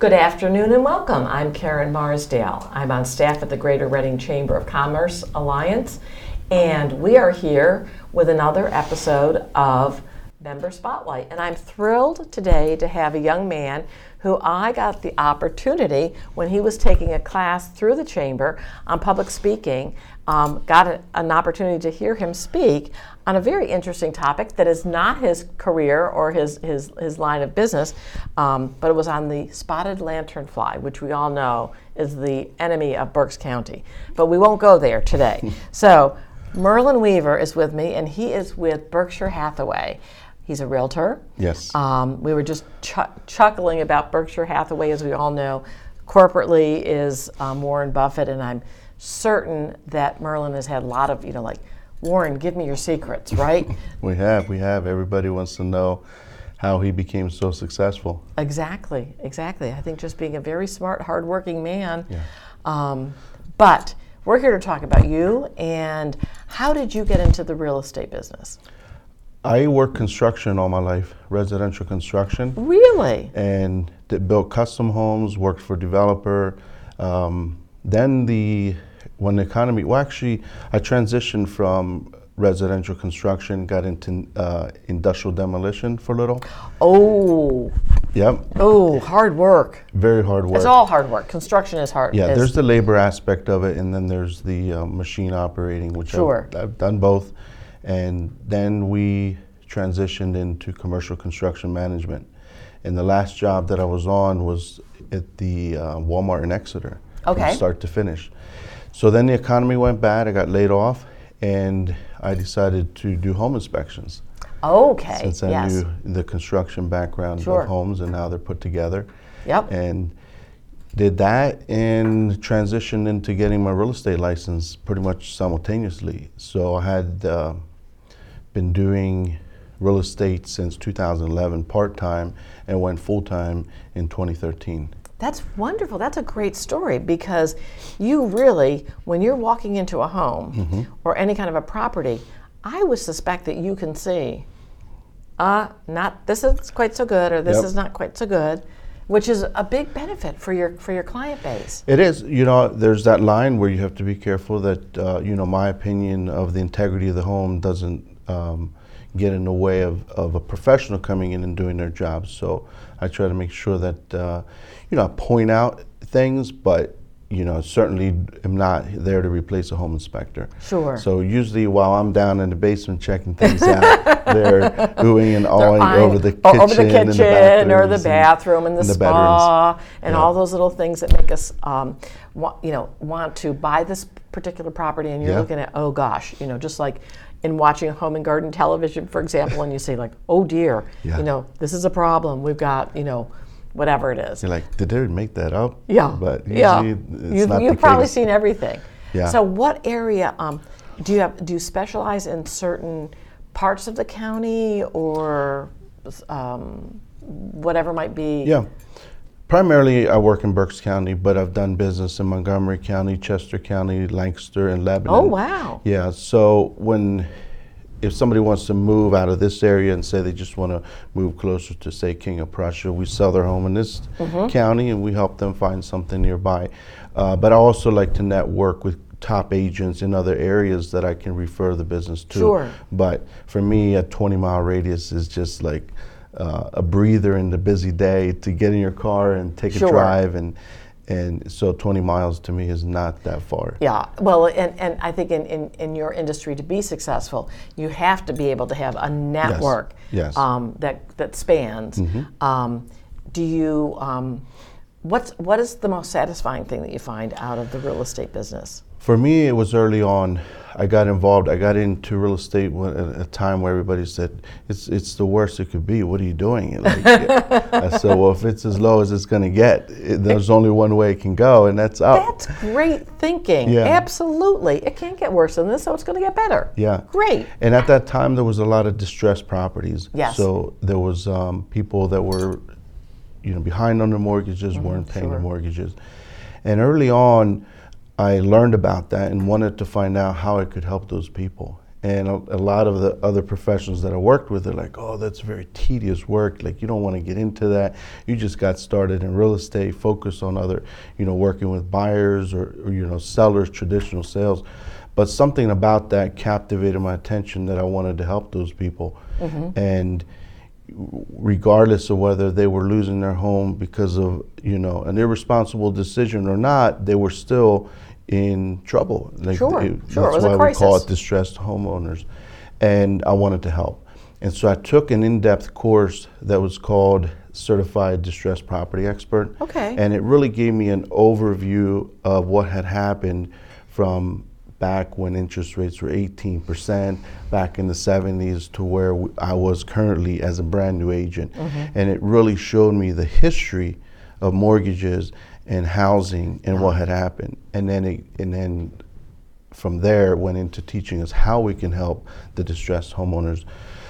Good afternoon and welcome. I'm Karen Marsdale. I'm on staff at the Greater Reading Chamber of Commerce Alliance, and we are here with another episode of Member Spotlight. And I'm thrilled today to have a young man who I got the opportunity when he was taking a class through the chamber on public speaking, um, got a, an opportunity to hear him speak on a very interesting topic that is not his career or his, his, his line of business, um, but it was on the spotted lanternfly, which we all know is the enemy of Berks County. But we won't go there today. so, Merlin Weaver is with me, and he is with Berkshire Hathaway. He's a realtor. Yes. Um, we were just ch- chuckling about Berkshire Hathaway, as we all know. Corporately is um, Warren Buffett, and I'm certain that Merlin has had a lot of, you know, like, Warren, give me your secrets, right? we have, we have. Everybody wants to know how he became so successful. Exactly, exactly. I think just being a very smart, hardworking man. Yeah. Um, but we're here to talk about you and how did you get into the real estate business? I worked construction all my life, residential construction. Really? And built custom homes, worked for developer. Um, then the when the economy, well, actually, I transitioned from residential construction, got into uh, industrial demolition for a little. Oh. Yep. Oh, hard work. Very hard work. It's all hard work. Construction is hard. Yeah, is- there's the labor aspect of it, and then there's the uh, machine operating, which Sure. I've, I've done both. And then we transitioned into commercial construction management. And the last job that I was on was at the uh, Walmart in Exeter, from Okay. start to finish. So then the economy went bad. I got laid off, and I decided to do home inspections. Okay. Since I yes. knew the construction background Sure. of homes and how they're put together Yep. and did that and transitioned into getting my real estate license pretty much simultaneously. So I had uh, been doing real estate since 2011 part time and went full time in 2013. That's wonderful. That's a great story because you really, when you're walking into a home Mm-hmm. or any kind of a property, I would suspect that you can see, uh, not this is quite so good or this Yep. is not quite so good, which is a big benefit for your for your client base. It is, you know, there's that line where you have to be careful that, uh, you know, my opinion of the integrity of the home doesn't um, get in the way of, of a professional coming in and doing their job. So I try to make sure that, uh, you know, I point out things, but, you know, certainly am not there to replace a home inspector. Sure. So usually while I'm down in the basement checking things out, they're doing and awing over the kitchen, over the kitchen the or the and- bathroom and the, and the spa and Yeah. all those little things that make us, um, wa- you know, want to buy this particular property. And you're Yeah. looking at, oh gosh, you know, just like in watching home and garden television, for example, and you say like, oh dear, Yeah. you know, this is a problem. We've got, you know, whatever it is. You're like, did they make that up? Yeah. But yeah. it's you've not you've the probably case. seen everything. Yeah. So what area um, do you have? Do you specialize in certain parts of the county or um, whatever might be? Yeah. Primarily, I work in Berks County, but I've done business in Montgomery County, Chester County, Lancaster, and Lebanon. Oh wow. Yeah. So when if somebody wants to move out of this area and say they just want to move closer to say King of Prussia, we sell their home in this Mm-hmm. county and we help them find something nearby. Uh, but I also like to network with top agents in other areas that I can refer the business to. Sure. But for me, a 20 mile radius is just like uh, a breather in the busy day to get in your car and take Sure. a drive and and so 20 miles to me is not that far. Yeah, well, and, and I think in, in, in your industry to be successful, you have to be able to have a network Yes. Um, that that spans. Um, do you? Um, what's what is the most satisfying thing that you find out of the real estate business? For me, it was early on. I got involved. I got into real estate when, at a time where everybody said, "It's it's the worst it could be. What are you doing?" Like, I said, "Well, if it's as low as it's going to get, it, there's only one way it can go, and that's up." That's great thinking. Yeah. Absolutely, it can't get worse than this, so it's going to get better. Yeah. Great. And at that time, there was a lot of distressed properties. Yes. So there was um, people that were, you know, behind on their mortgages, weren't paying sure. their mortgages, and early on, I learned about that and wanted to find out how I could help those people. And a, a lot of the other professionals that I worked with they're like, oh, that's very tedious work. Like, you don't want to get into that. You just got started in real estate, focus on other, you know, working with buyers or, or you know, sellers, traditional sales. But something about that captivated my attention that I wanted to help those people. Mm-hmm. And regardless of whether they were losing their home because of you know an irresponsible decision or not, they were still in trouble. Like Sure, it- sure, it That's was a why we call it distressed homeowners, and I wanted to help. And so I took an in-depth course that was called Certified Distressed Property Expert. Okay. And it really gave me an overview of what had happened from back when interest rates were 18%, back in the 70s to where w- I was currently as a brand new agent. Mm-hmm. And it really showed me the history of mortgages and housing and what had happened. And then it, and then from there went into teaching us how we can help the distressed homeowners.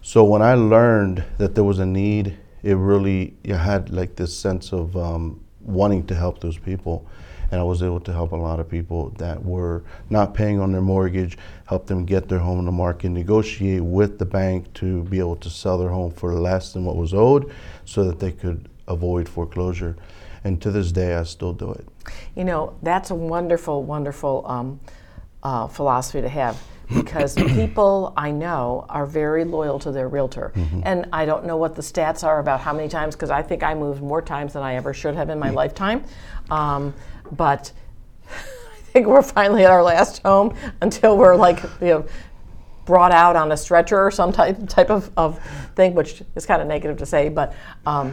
So when I learned that there was a need, it really I had like this sense of um, wanting to help those people, and I was able to help a lot of people that were not paying on their mortgage, help them get their home on the market, negotiate with the bank to be able to sell their home for less than what was owed, so that they could avoid foreclosure. And to this day, I still do it. You know, that's a wonderful, wonderful um, uh, philosophy to have because people I know are very loyal to their realtor. And I don't know what the stats are about how many times, because I think I moved more times than I ever should have in my lifetime. Um, but I think we're finally at our last home until we're like, you know, brought out on a stretcher or some type type of, of thing, which is kind of negative to say, but um,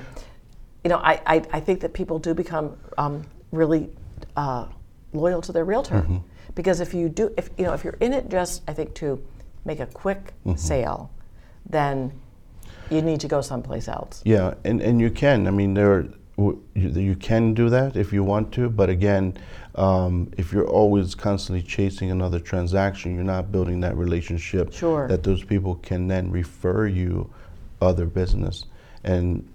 you know, I, I, I think that people do become um, really uh, loyal to their realtor because if you do, if you know, if you're in it just, I think to make a quick sale, then you need to go someplace else. Yeah, and, and you can. I mean, there are, w- you, you can do that if you want to, but again, um, if you're always constantly chasing another transaction, you're not building that relationship Sure. that those people can then refer you other business. And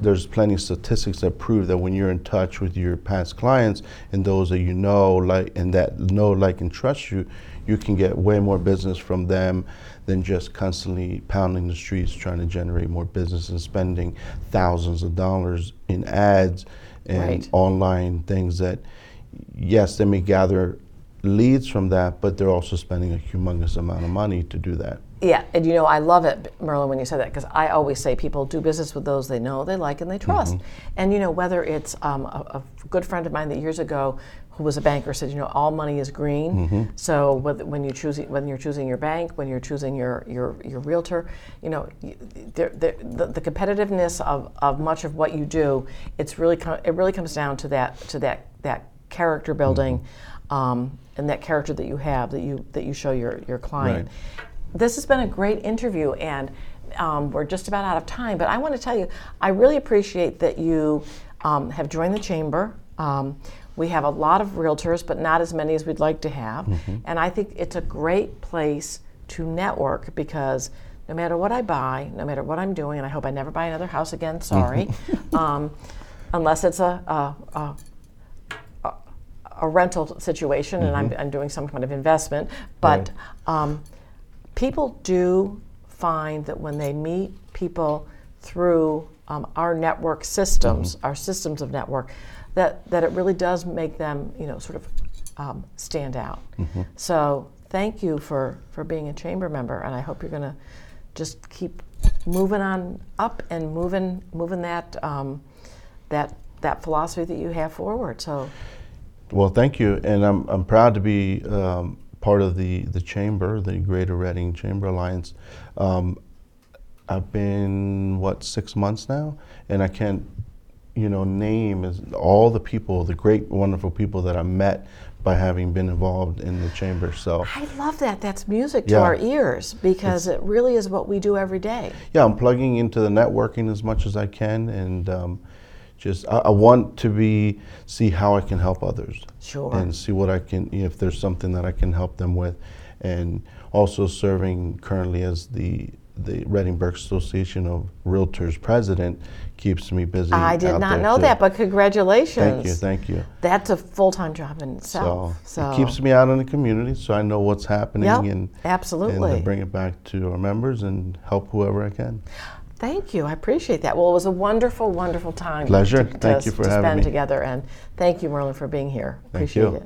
there's plenty of statistics that prove that when you're in touch with your past clients and those that you know, like, and that know, like, and trust you, you can get way more business from them than just constantly pounding the streets trying to generate more business and spending thousands of dollars in ads and Right. online things that, yes, they may gather leads from that, but they're also spending a humongous amount of money to do that. Yeah, and you know, I love it, Merlin, when you said that, because I always say people do business with those they know, they like, and they trust. Mm-hmm. And you know, whether it's um, a, a good friend of mine that years ago, who was a banker, said, you know, all money is green. Mm-hmm. So whether, when you choose, when you're choosing your bank, when you're choosing your your, your realtor, you know, there- the, the competitiveness of, of much of what you do, it's really co- it really comes down to that to that that character building. Mm-hmm. Um, and that character that you have that you that you show your, your client Right. this has been a great interview, and um, we're just about out of time. But I want to tell you, I really appreciate that you um, have joined the chamber. Um, we have a lot of realtors, but not as many as we'd like to have. And I think it's a great place to network because no matter what I buy, no matter what I'm doing, and I hope I never buy another house again, sorry, um, unless it's a, a, a a rental situation and I'm, I'm doing some kind of investment. But um, people do find that when they meet people through um, our network systems, our systems of network, that, that it really does make them, you know, sort of um, stand out. So thank you for, for being a chamber member, and I hope you're going to just keep moving on up and moving moving that um, that that philosophy that you have forward. So. Well, thank you, and I'm I'm proud to be um, part of the the chamber, the Greater Reading Chamber Alliance. Um, I've been what six months now, and I can't, you know, name is all the people, the great, wonderful people that I met by having been involved in the chamber. So I love that. That's music to Yeah. our ears because it really is what we do every day. yeah, I'm plugging into the networking as much as I can, and um, just I, I want to be see how I can help others. Sure. And see what I can if there's something that I can help them with, and also serving currently as the the Reading Berks Association of Realtors president keeps me busy. I did not know too. that, but congratulations. Thank you, thank you. That's a full time job in itself. So, it keeps me out in the community, so I know what's happening Yep, and and absolutely. to bring it back to our members and help whoever I can. Thank you. I appreciate that. Well, it was a wonderful, wonderful time. Pleasure. To, Thank to- you for to having spend me. together, and thank you, Merlin, for being here. Appreciate it.